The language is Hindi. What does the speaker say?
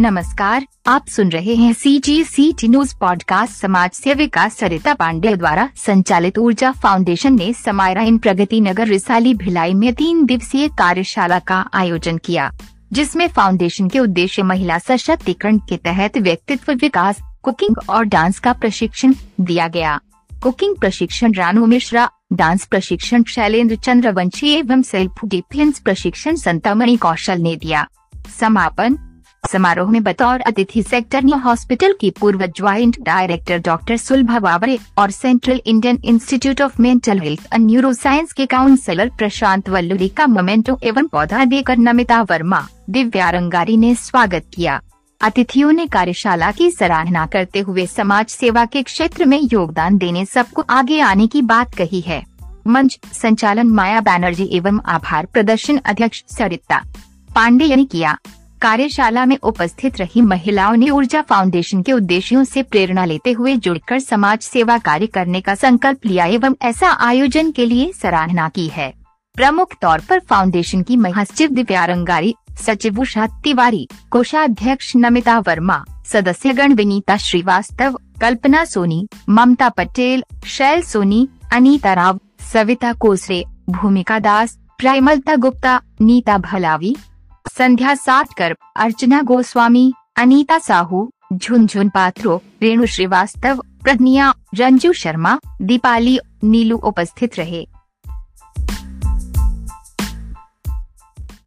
नमस्कार, आप सुन रहे हैं C G C T news podcast समाज सेविका सरिता पांडे द्वारा संचालित ऊर्जा फाउंडेशन ने समायराइन प्रगति नगर रिसाली भिलाई में तीन दिवसीय कार्यशाला का आयोजन किया, जिसमें फाउंडेशन के उद्देश्य महिला सशक्तिकरण के तहत व्यक्तित्व विकास, कुकिंग और डांस का प्रशिक्षण दिया गया। कुकिंग प्रशिक्षण रानू मिश्रा, डांस प्रशिक्षण शैलेंद्र चंद्रवंशी एवं सेल्फ डिफेंस प्रशिक्षण संतामणि कौशल ने दिया। समापन समारोह में बतौर अतिथि सेक्टर न्यू हॉस्पिटल की पूर्व joint director doctor Sulabha Babre और central Indian institute of mental health and neuro science के काउंसलर प्रशांत वल्लुरी का मोमेंटो एवं पौधा देकर नमिता वर्मा, दिव्या रंगारी ने स्वागत किया। अतिथियों ने कार्यशाला की सराहना करते हुए समाज सेवा के क्षेत्र में योगदान देने सबको आगे आने की बात कही है। मंच, संचालन माया बैनर्जी एवं आभार प्रदर्शन अध्यक्ष सरिता पांडे ने किया। कार्यशाला में उपस्थित रही महिलाओं ने ऊर्जा फाउंडेशन के उद्देश्यों से प्रेरणा लेते हुए जुड़कर समाज सेवा कार्य करने का संकल्प लिया एवं ऐसा आयोजन के लिए सराहना की है। प्रमुख तौर पर फाउंडेशन की महासचिव दिव्या रंगारी सचिव उषा तिवारी, कोषाध्यक्ष नमिता वर्मा, सदस्यगण विनीता श्रीवास्तव, कल्पना सोनी, ममता पटेल, शैल सोनी, अनीता राव, सविता कोसरे, भूमिका दास प्राइमलता गुप्ता, नीता भलावी संध्या सातकर अर्चना गोस्वामी, अनीता साहू झुनझुन पात्रो, रेणु श्रीवास्तव, प्रज्ञा, रंजू शर्मा, दीपाली, नीलू उपस्थित रहे।